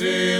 music.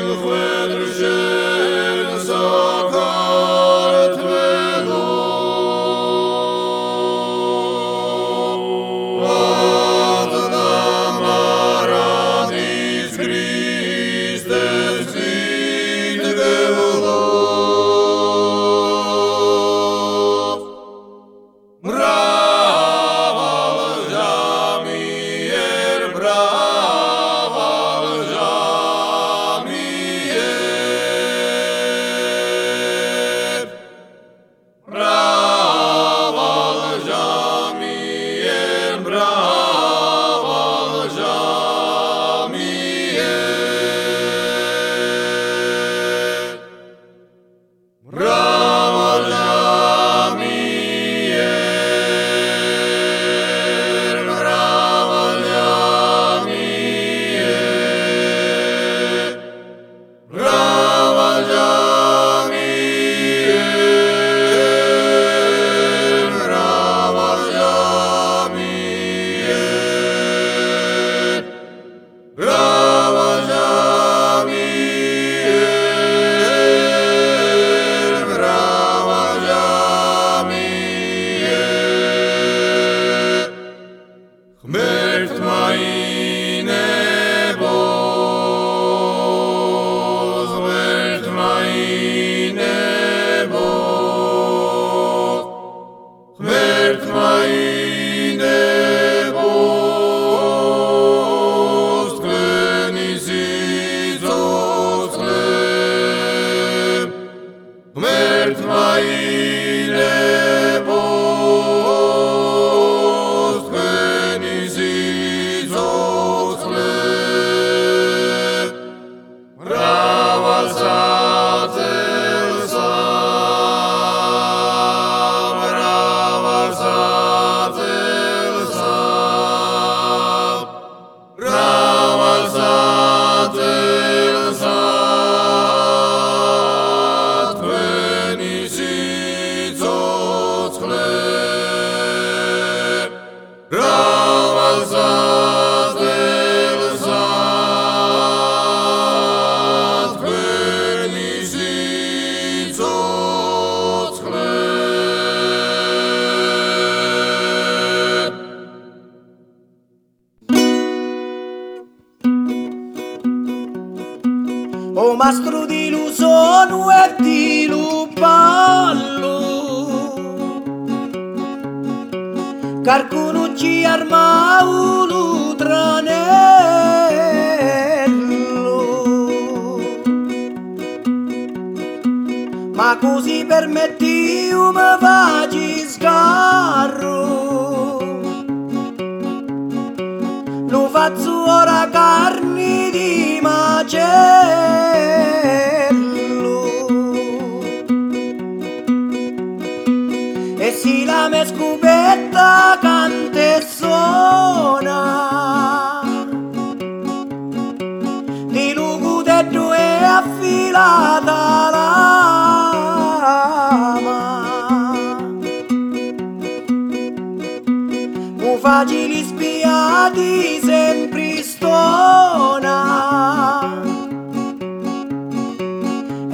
da ti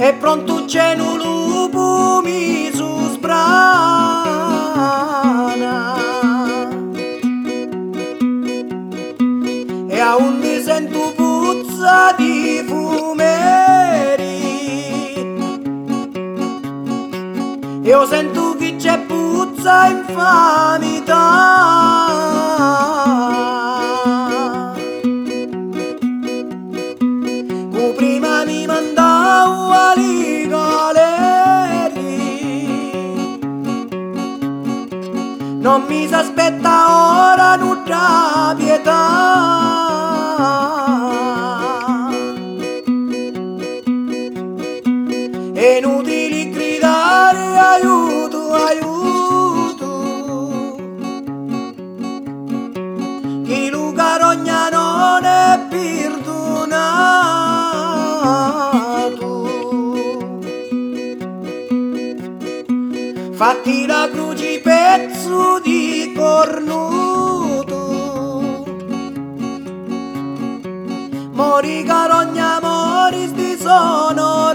e pronto c'è un lupo mi su sbrana e a un mi sento puzza di fumeri. Io sento che c'è puzza infamità. nostra pietà. È inutile gridare aiuto, aiuto. Chi Luca Rogna non è perdonato. Fatti la Mori carogna moris disonorato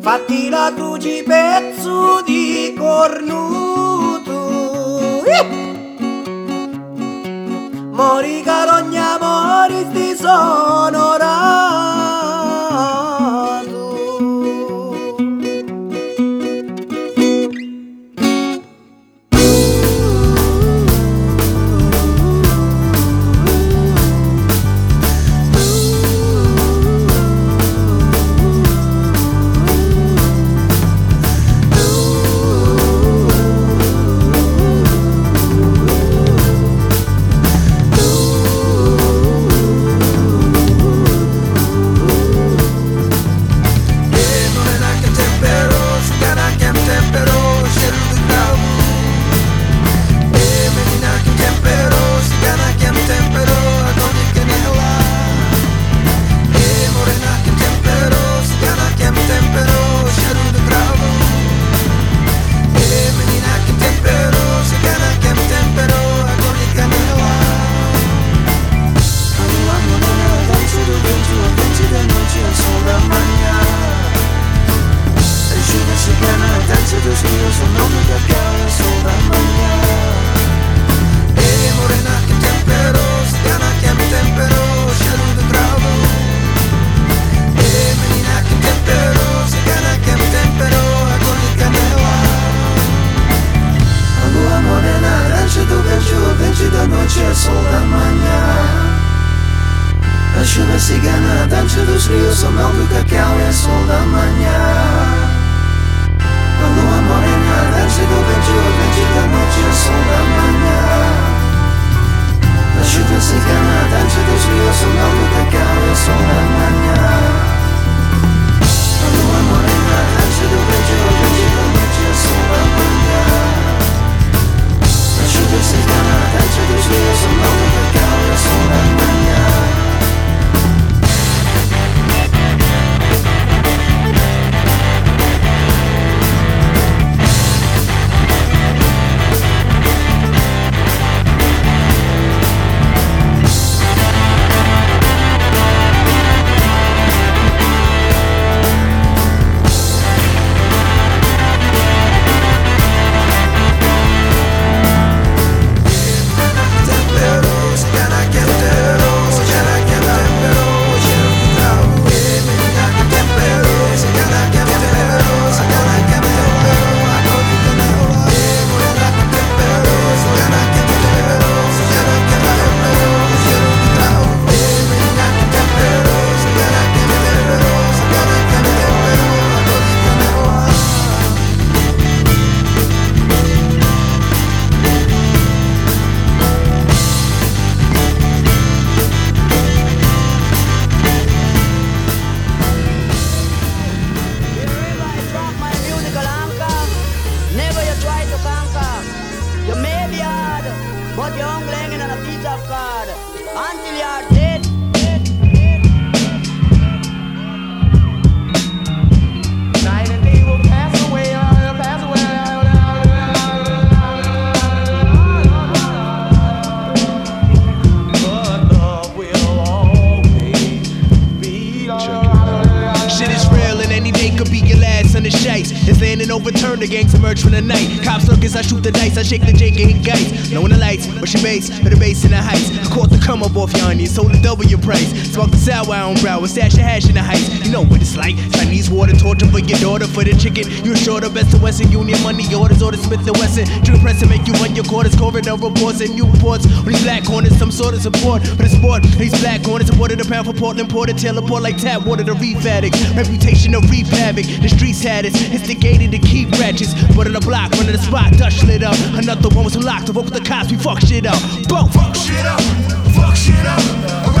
Fatti la cruci pezzo di cornuto. Eh! Mori carogna moris disonorato the gangs emerge from the night. Cops look as I shoot the dice, I shake the Jake and hit guys. Knowing the lights, where she base, for the base in the heights. I caught the come up off your onions, sold the double your price. Smoke the sour on brow, stash the hash in the heights. You know what it's like. Chinese water torture for your daughter for the chicken. You sure the best of Western Union money orders or the Smith and Wesson. Drew press to make you run your quarters, corridor reports and Newports. On these black corners, some sort of support for the sport. These black corners supported a pound for Portland, Porter, teleport like tap water to reef addicts. Reputation of reef havoc. The streets had it, instigated to keep ratchets. But on the block, run to the spot, dust lit up. Another one was locked, to with the cops, we fuck shit up. Both fuck shit up, fuck shit up.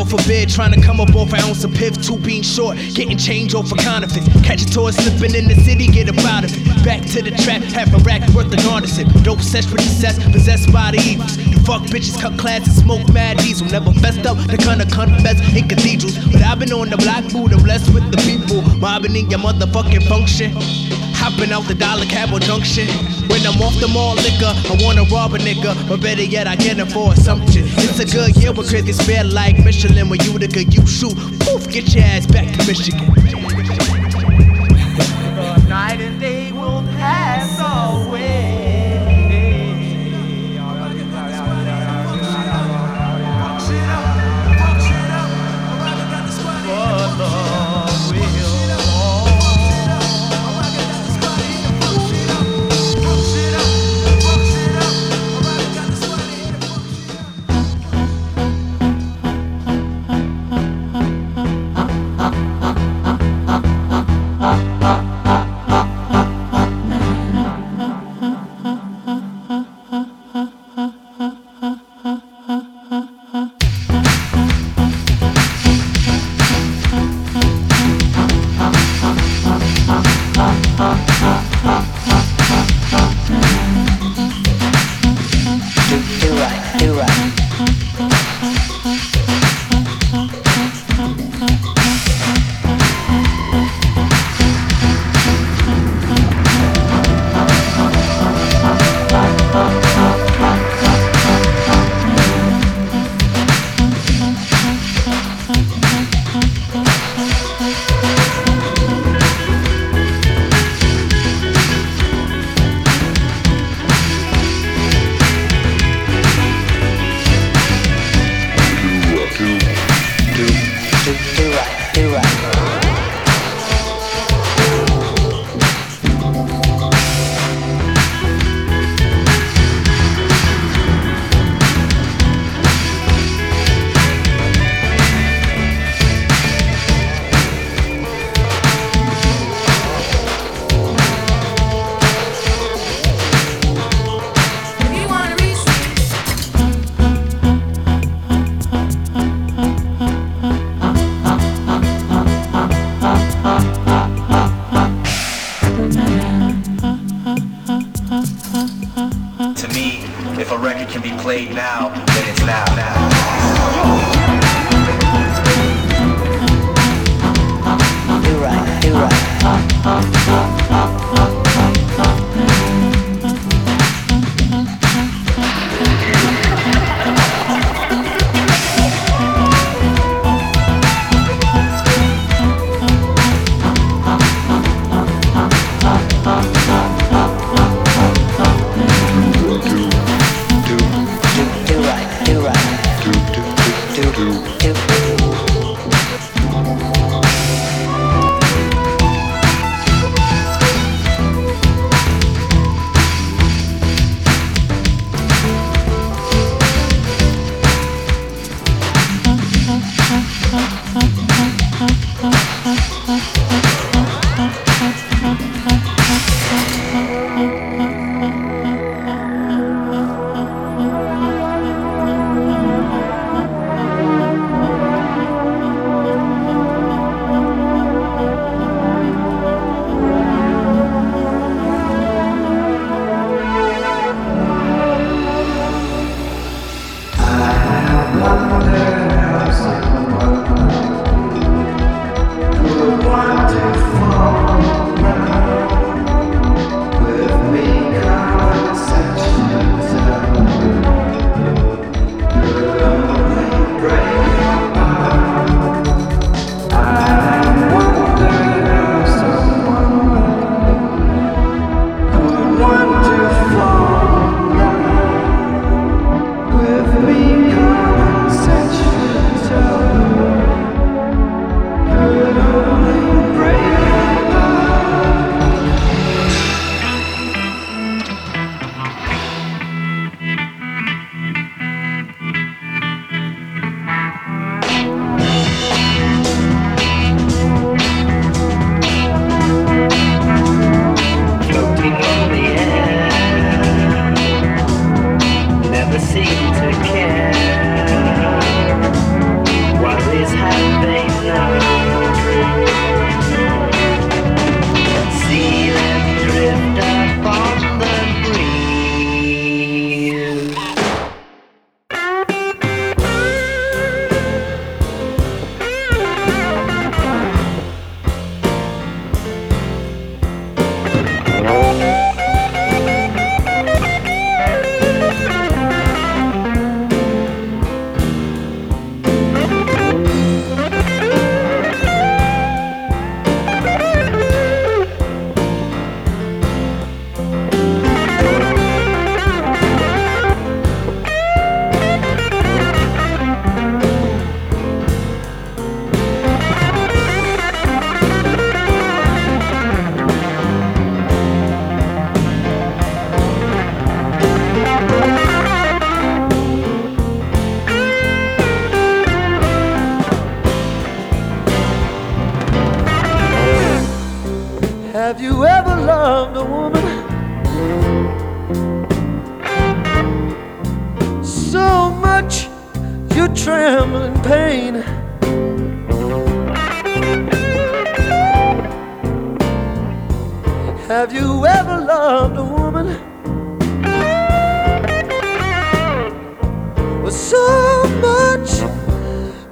Of bed trying to come up off an ounce of piff. Two being short, getting change off for counterfeits. Catch a tour slipping in the city, get up out of it. Back to the trap, half a rack worth of garnishing. Dope sesh with success, possessed by the evils. You fuck bitches, cut class, and smoke mad diesel. Never fessed up, the kind of confess in cathedrals. But I've been on the block, mood, I'm blessed with the people. Mobbing in your motherfucking function. Hopping out the dollar cab or junction. When I'm off the mall liquor, I wanna rob a nigga. But better yet, I get it for assumption. It's a good year with crickets fair like Michelin. When good, you shoot. Poof, get your ass back to Michigan. If a record can be played now, then it's now. now. Do right, do right. Have you ever loved a woman with so much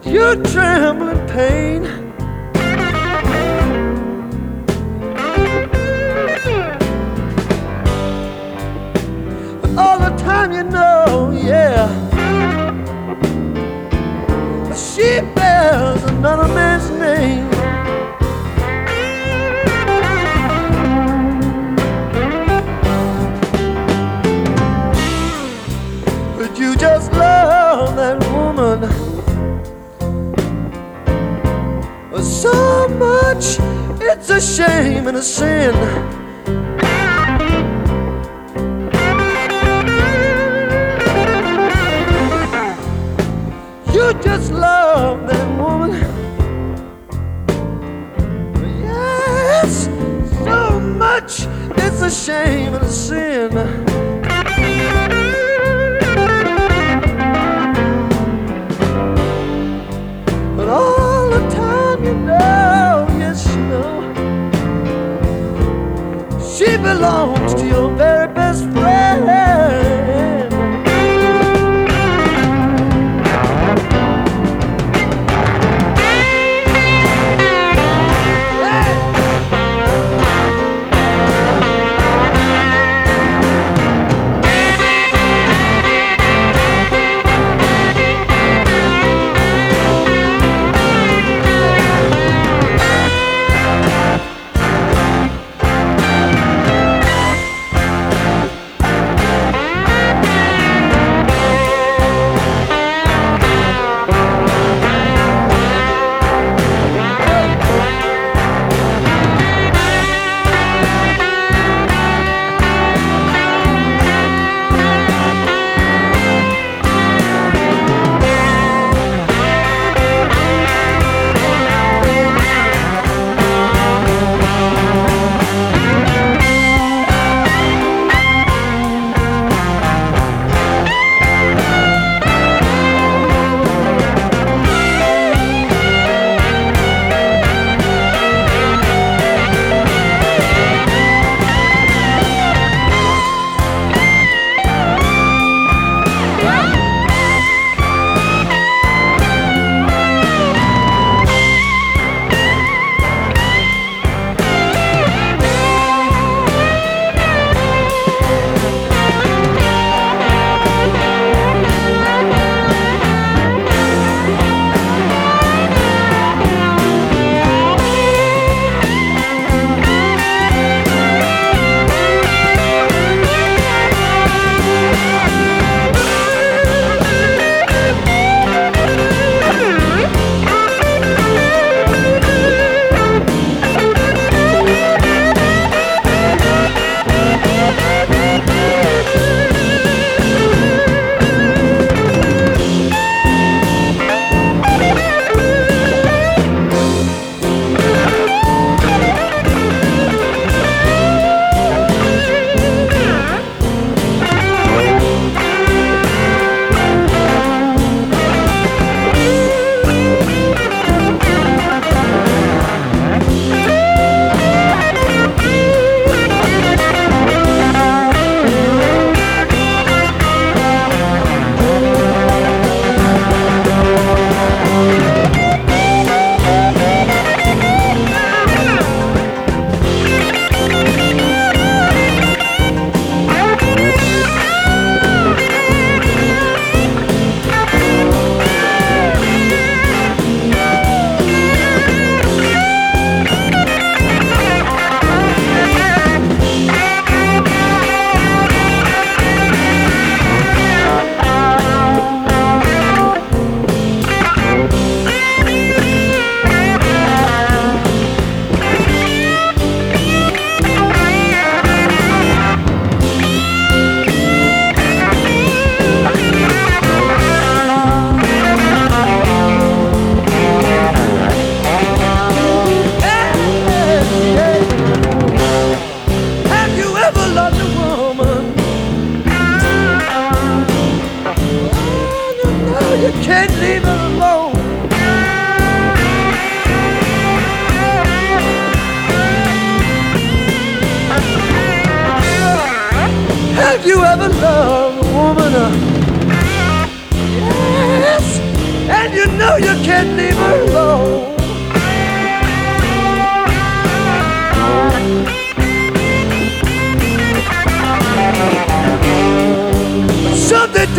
you tremble in pain? A shame and a sin. You just love that woman. Yes, so much. It's a shame and a sin. She belongs to your very best friend.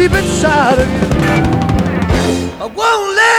Deep inside of you. I won't let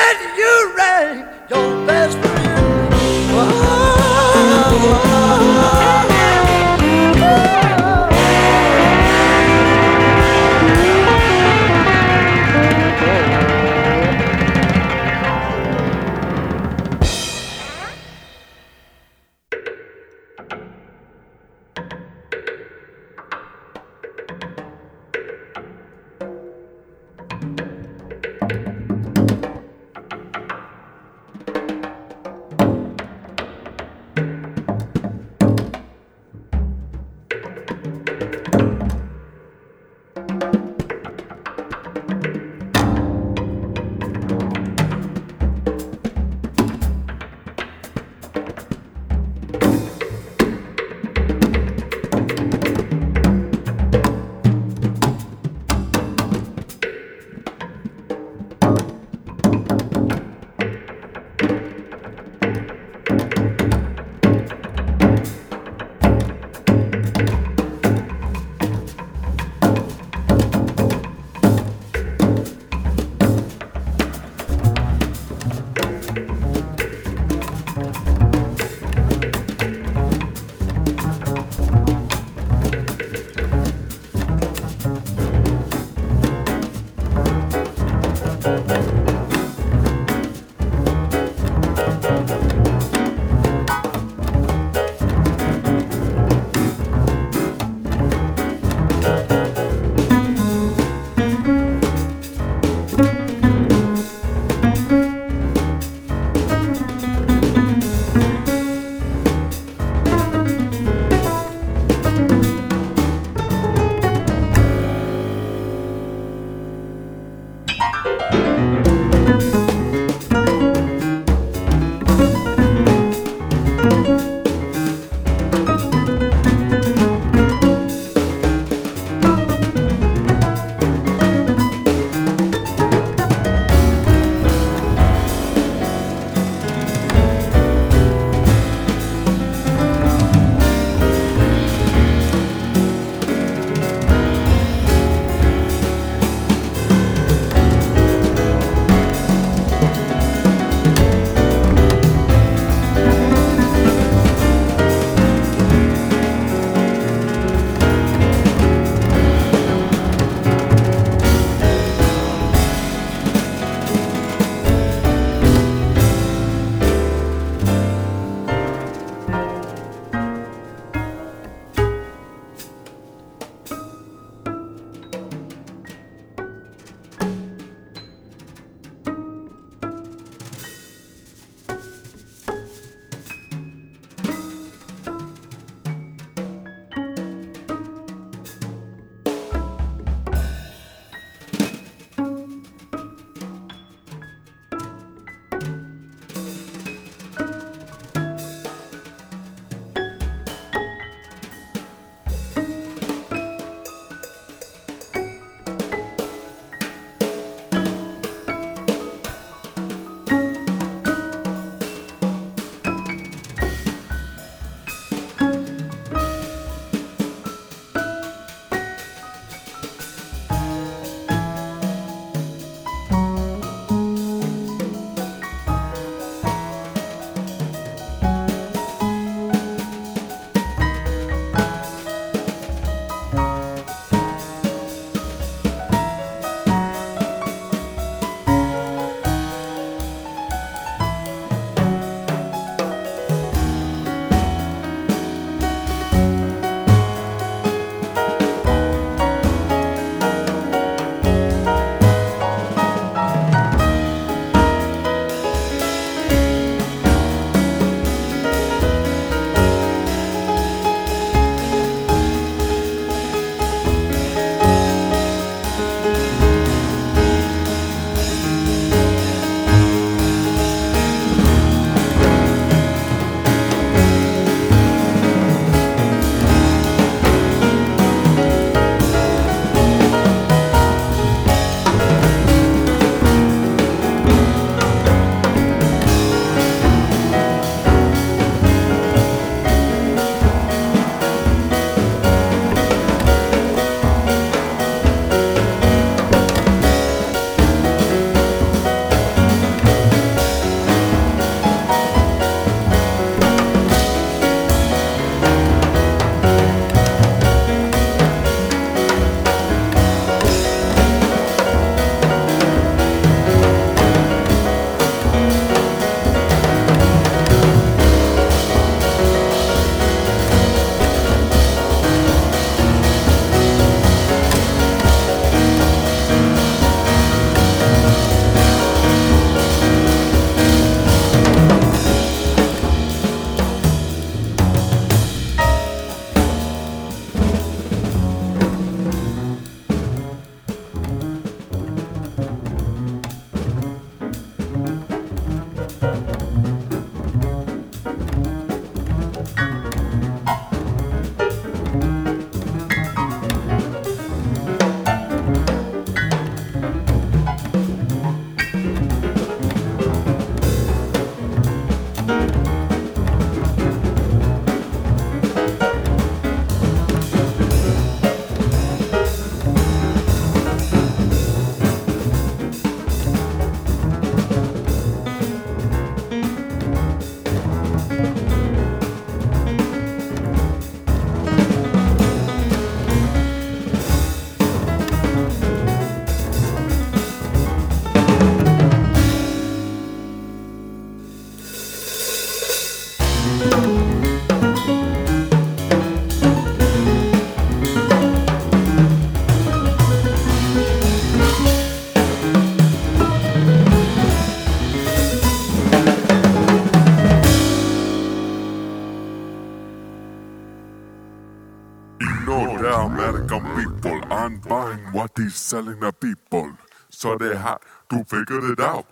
buying what he's selling the people. So they had to figure it out.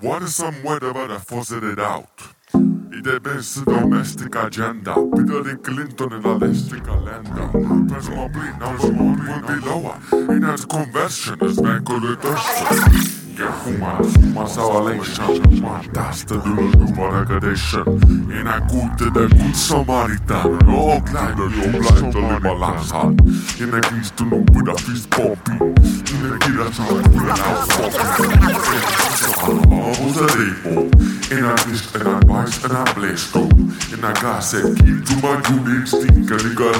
What is some way to better force it out? I det bästa domestic agenda Hillary Clinton in elastica länder Presumably number one will be lower In as conversion as manipulation Yeah, human, human salvation Fantastic human aggradation In a good to the good Samaritan Oh, kleiner, yo, blind to live a last hand In a feast to know with a feast pumping In a kid that's not with an house Oh, was a depot In a list, and a vice, and a blaze though In a gas, and keep to my unique stink And a great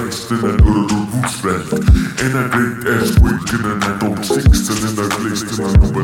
ass wig, and a dog six And in a glazed, and a number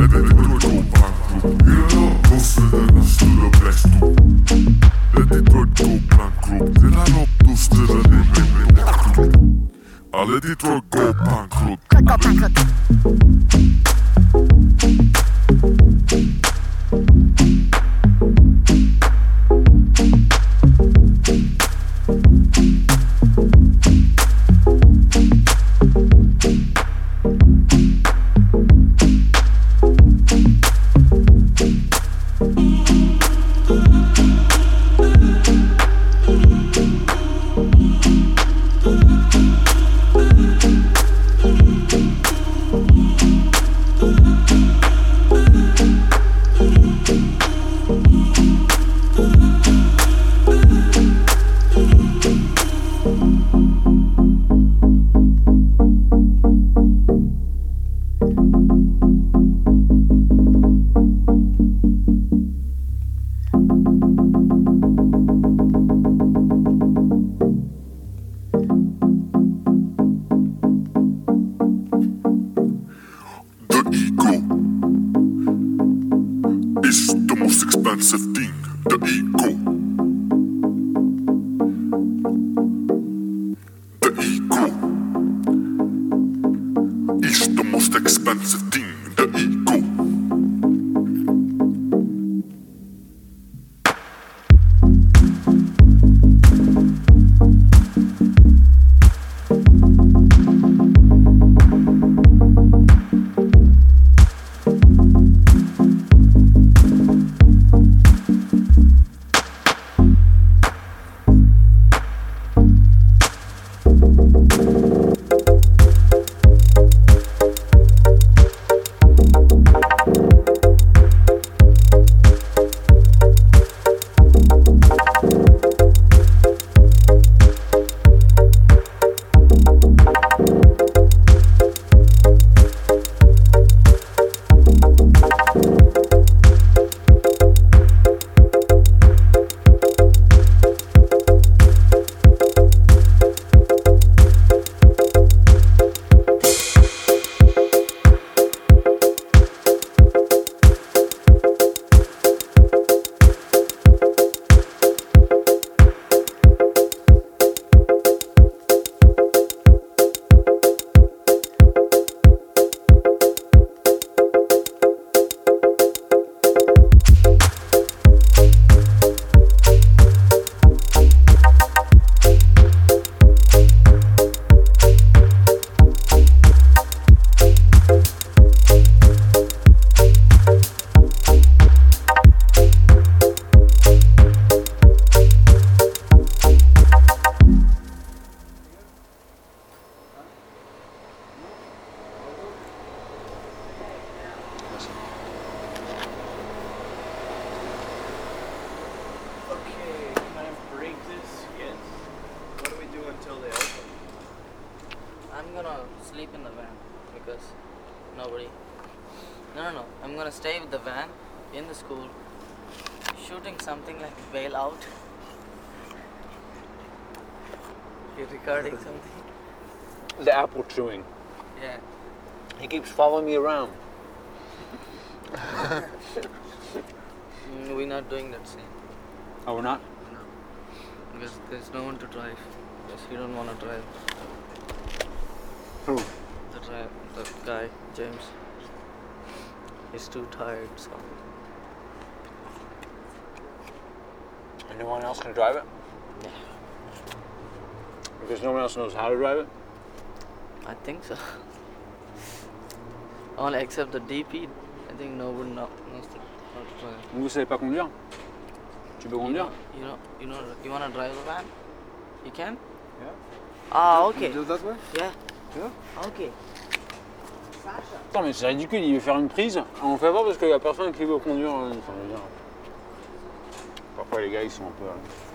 Go, to the truck go bankrupt. Here up me around. Mm, we're not doing that same. Oh, we're not? No. Because there's no one to drive. Because he don't want to drive. Who? The, the guy, James. He's too tired, so. Anyone else can drive it? Yeah. Because no one else knows how to drive it? I think so. All except the DP. I think no one knows Vous savez pas conduire? Tu peux conduire? You know, you know, you wanna drive the van? You can? Yeah. Ah, ok. Do that way? Yeah. Yeah. Ok. Putain, mais c'est ridicule, il veut faire une prise. On fait pas parce qu'il y a personne qui veut conduire. Enfin, je veux dire. Parfois, les gars, ils sont un peu. hein.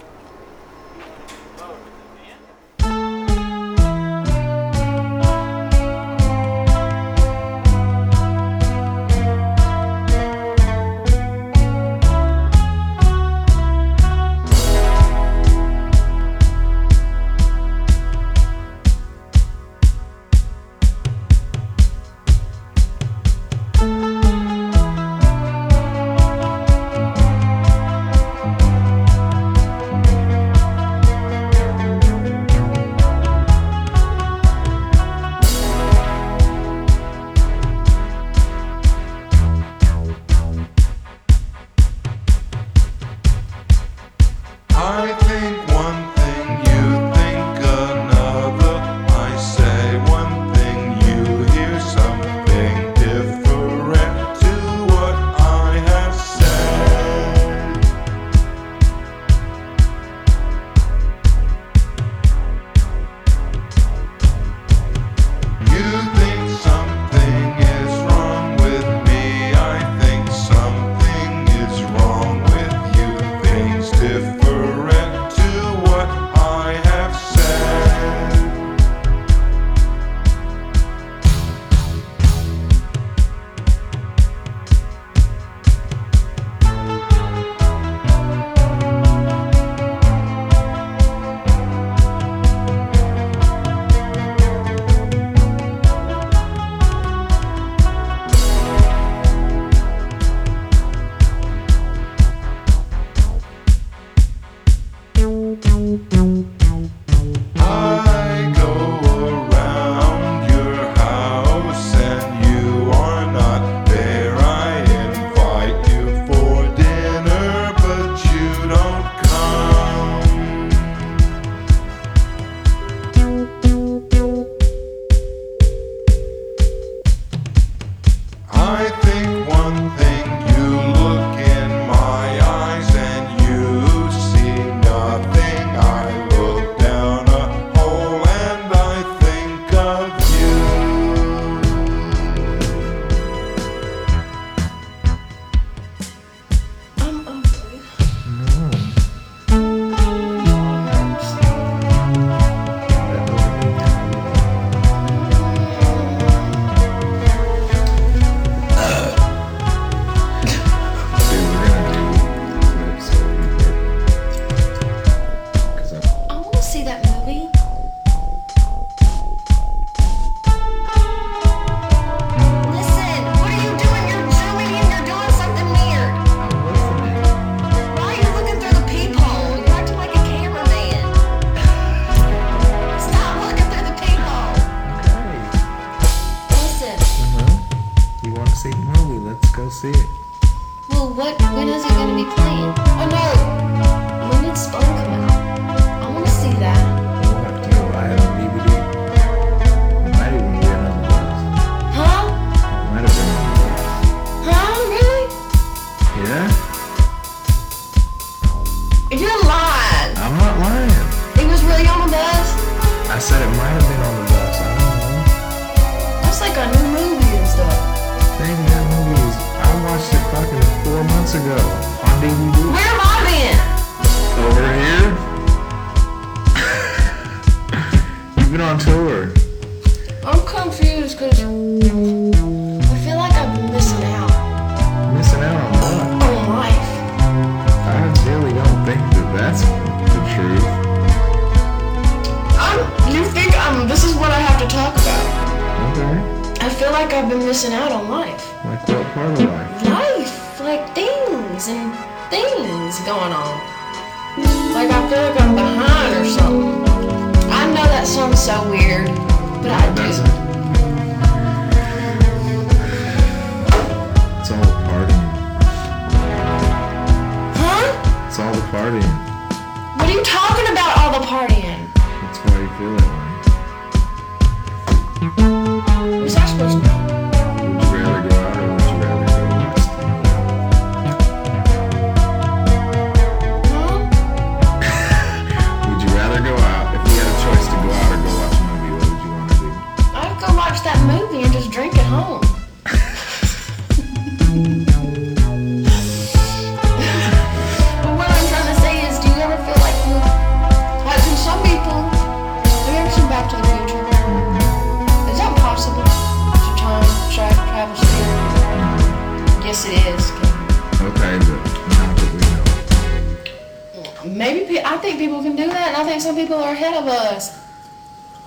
people are ahead of us.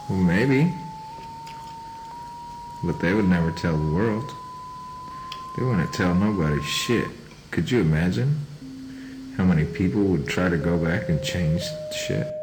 Well, maybe. But they would never tell the world. They wouldn't tell nobody shit. Could you imagine how many people would try to go back and change shit?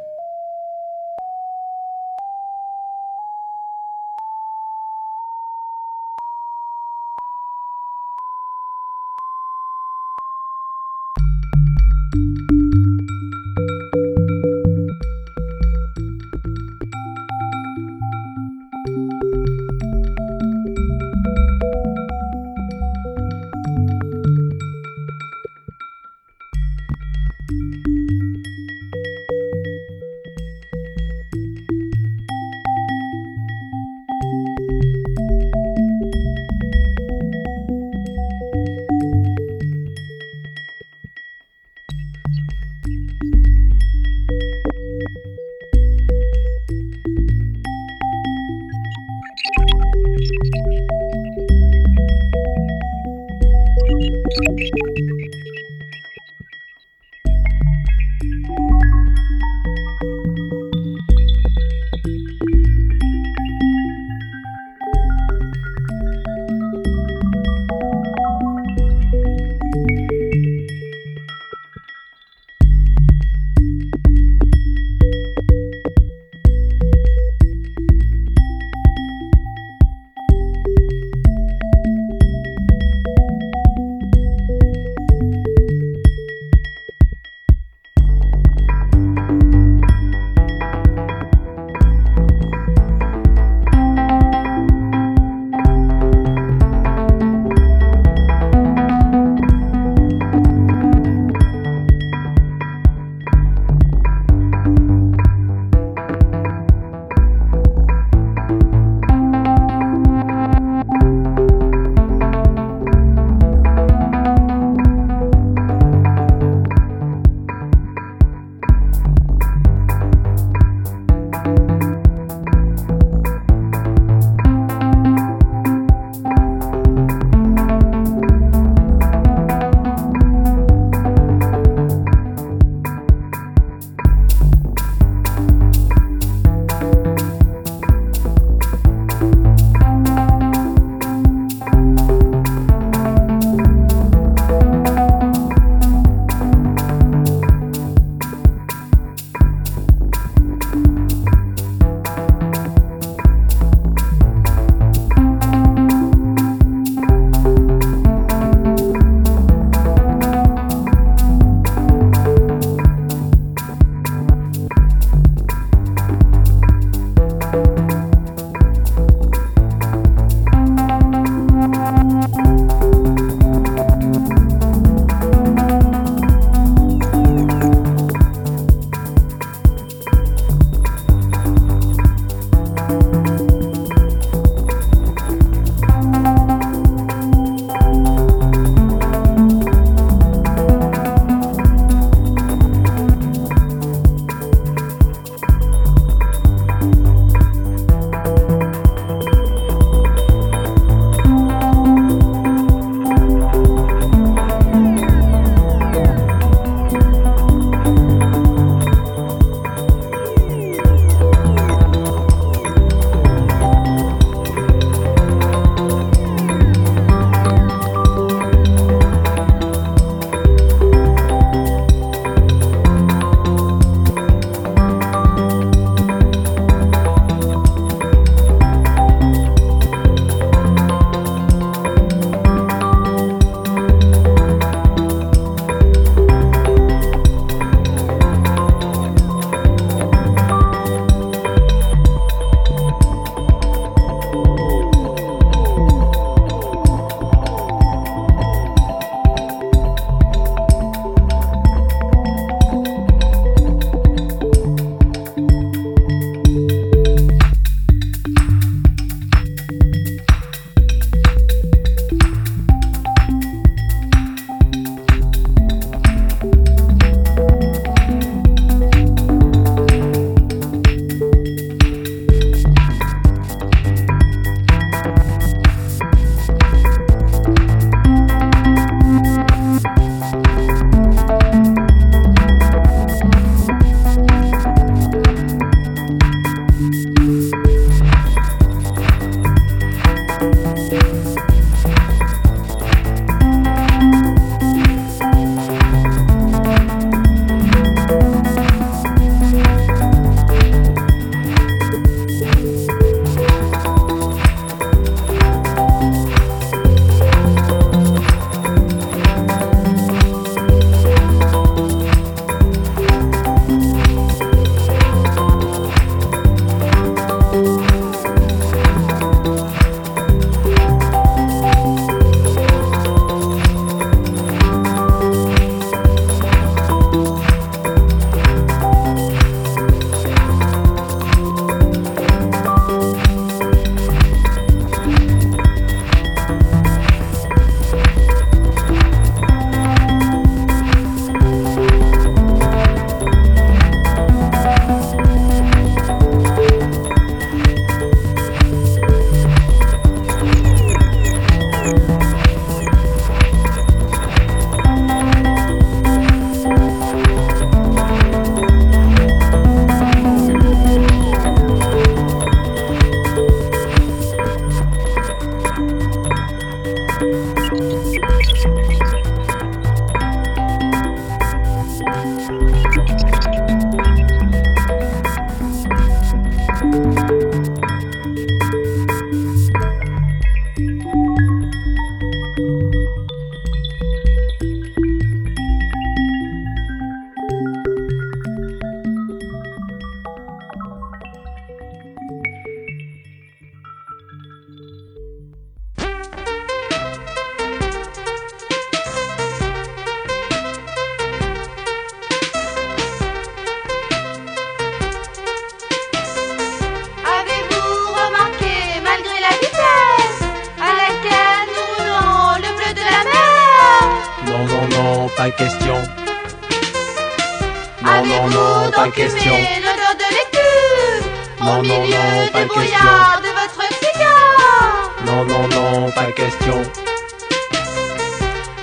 Question. l'odeur de l'écume Non, milieu non, pas question. de votre cigare Non, non, non, pas question.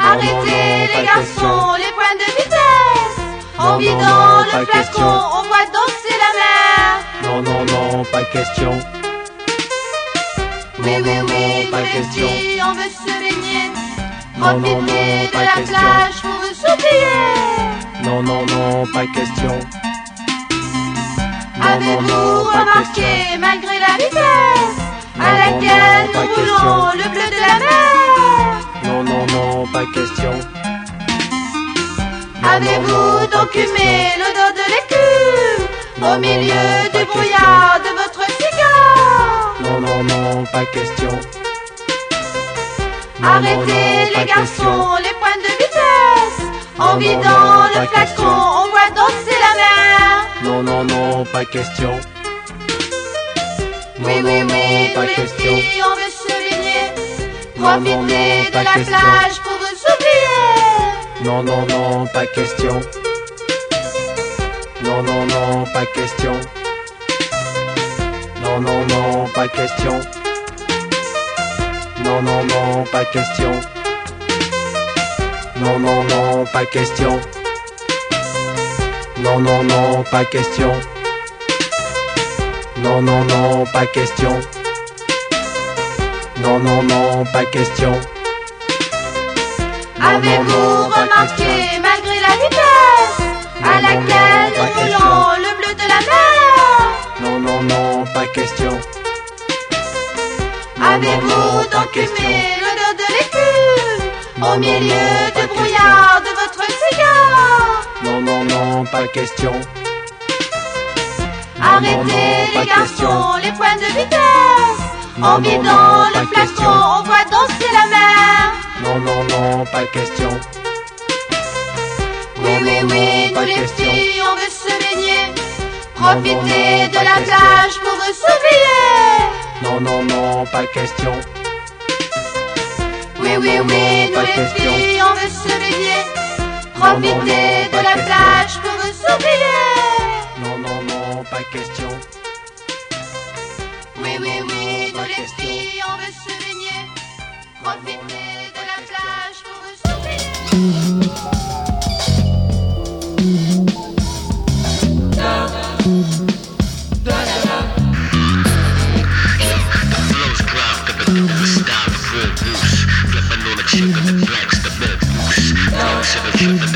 Arrêtez les garçons, les points de vitesse En vidant le flacon, on voit danser la mer Non, non, non, pas question. Oui, Non, oui, non, oui, non, pas question. on veut se baigner non, de la plage pour vous s'oublier Non, non, non, pas question. Avez-vous remarqué, malgré la vitesse à laquelle nous roulons le bleu de la mer? Non, non, non, pas question. Avez-vous donc humé l'odeur de l'écume au milieu du brouillard de votre cigare? Non, non, non, pas question. Arrêtez les garçons, les pointes de vitesse, en vidant le flacon, on voit non, non, non, pas question. Oui, Non, oui, non, non, oui, pas question. filles, on veut se baigner Non, non, non, de pas la question. plage pour vous oublier Non, non, non, pas question. Non, non, non, pas question. Non, non, non, pas question. Non, non, non, pas question. Non, non, non, pas question. Non, non, non, pas question. Non, non, non, pas question. Non, non, non, pas question. Non, non, Avez-vous non, remarqué, question. malgré la vitesse à Non, non, laquelle non, pas nous question. roulons le bleu de la mer Non, non, non, pas question. Non, non, Avez-vous non, donc question. aimé l'odeur de l'écume Non, au non, milieu non, du brouillard non, pas question. Non, non, Arrêtez non, les garçons, question. les points de vitesse Non, En vidant le flacon, question. on voit danser la mer Non, non, non, pas question. Oui, oui, oui, nous les question. filles, on veut se baigner Profiter non, de la question. plage pour vous s'oublier Non, non, non, pas question. Oui, oui, oui, nous les filles, on veut se baigner Profiter non, de la plage pour non, non, non, pas question. Oui, oui, oui, pas nous question. les filles, on veut se baigner. Profiter de la plage pour Sugar the the no sugar, sugar.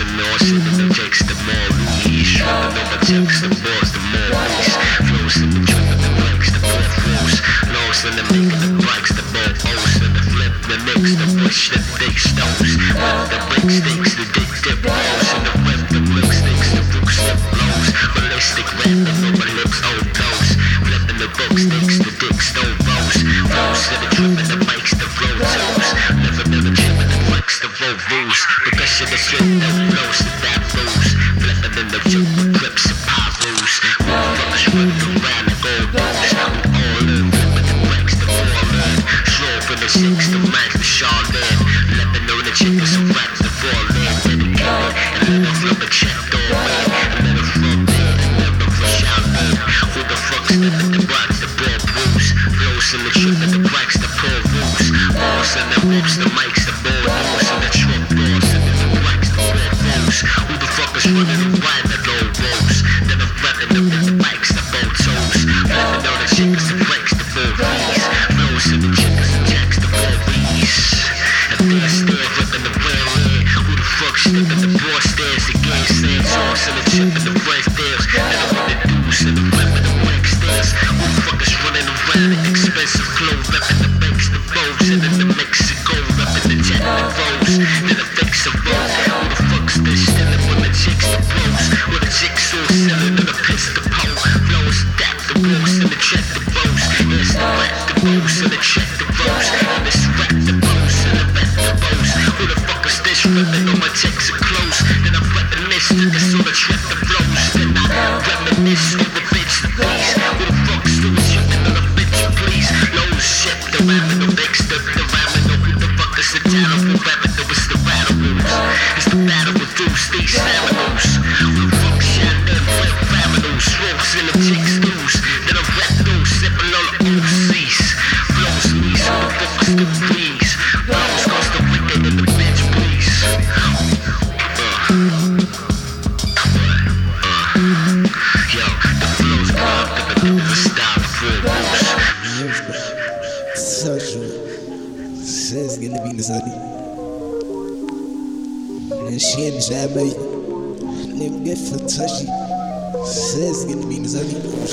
And shit, and the jakes, the more leash. Tripping over checks, the balls, the more leash. Flows in the trip the bikes, the ball flows. Lows in the making the bikes, the ball O's. And the flip, the mix, the push, the big stones. With the big sticks, the dick dip blows. And the whip, the brick sticks, the brook slip blows. Ballistic rapping over lips, old blows. Flipping the book sticks, the dick stone bows. Flows in the trip the bikes, the flow toes. Never, never tripping the flex, the roll rules. Percussion, the shit, the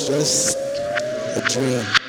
Stress. A drill.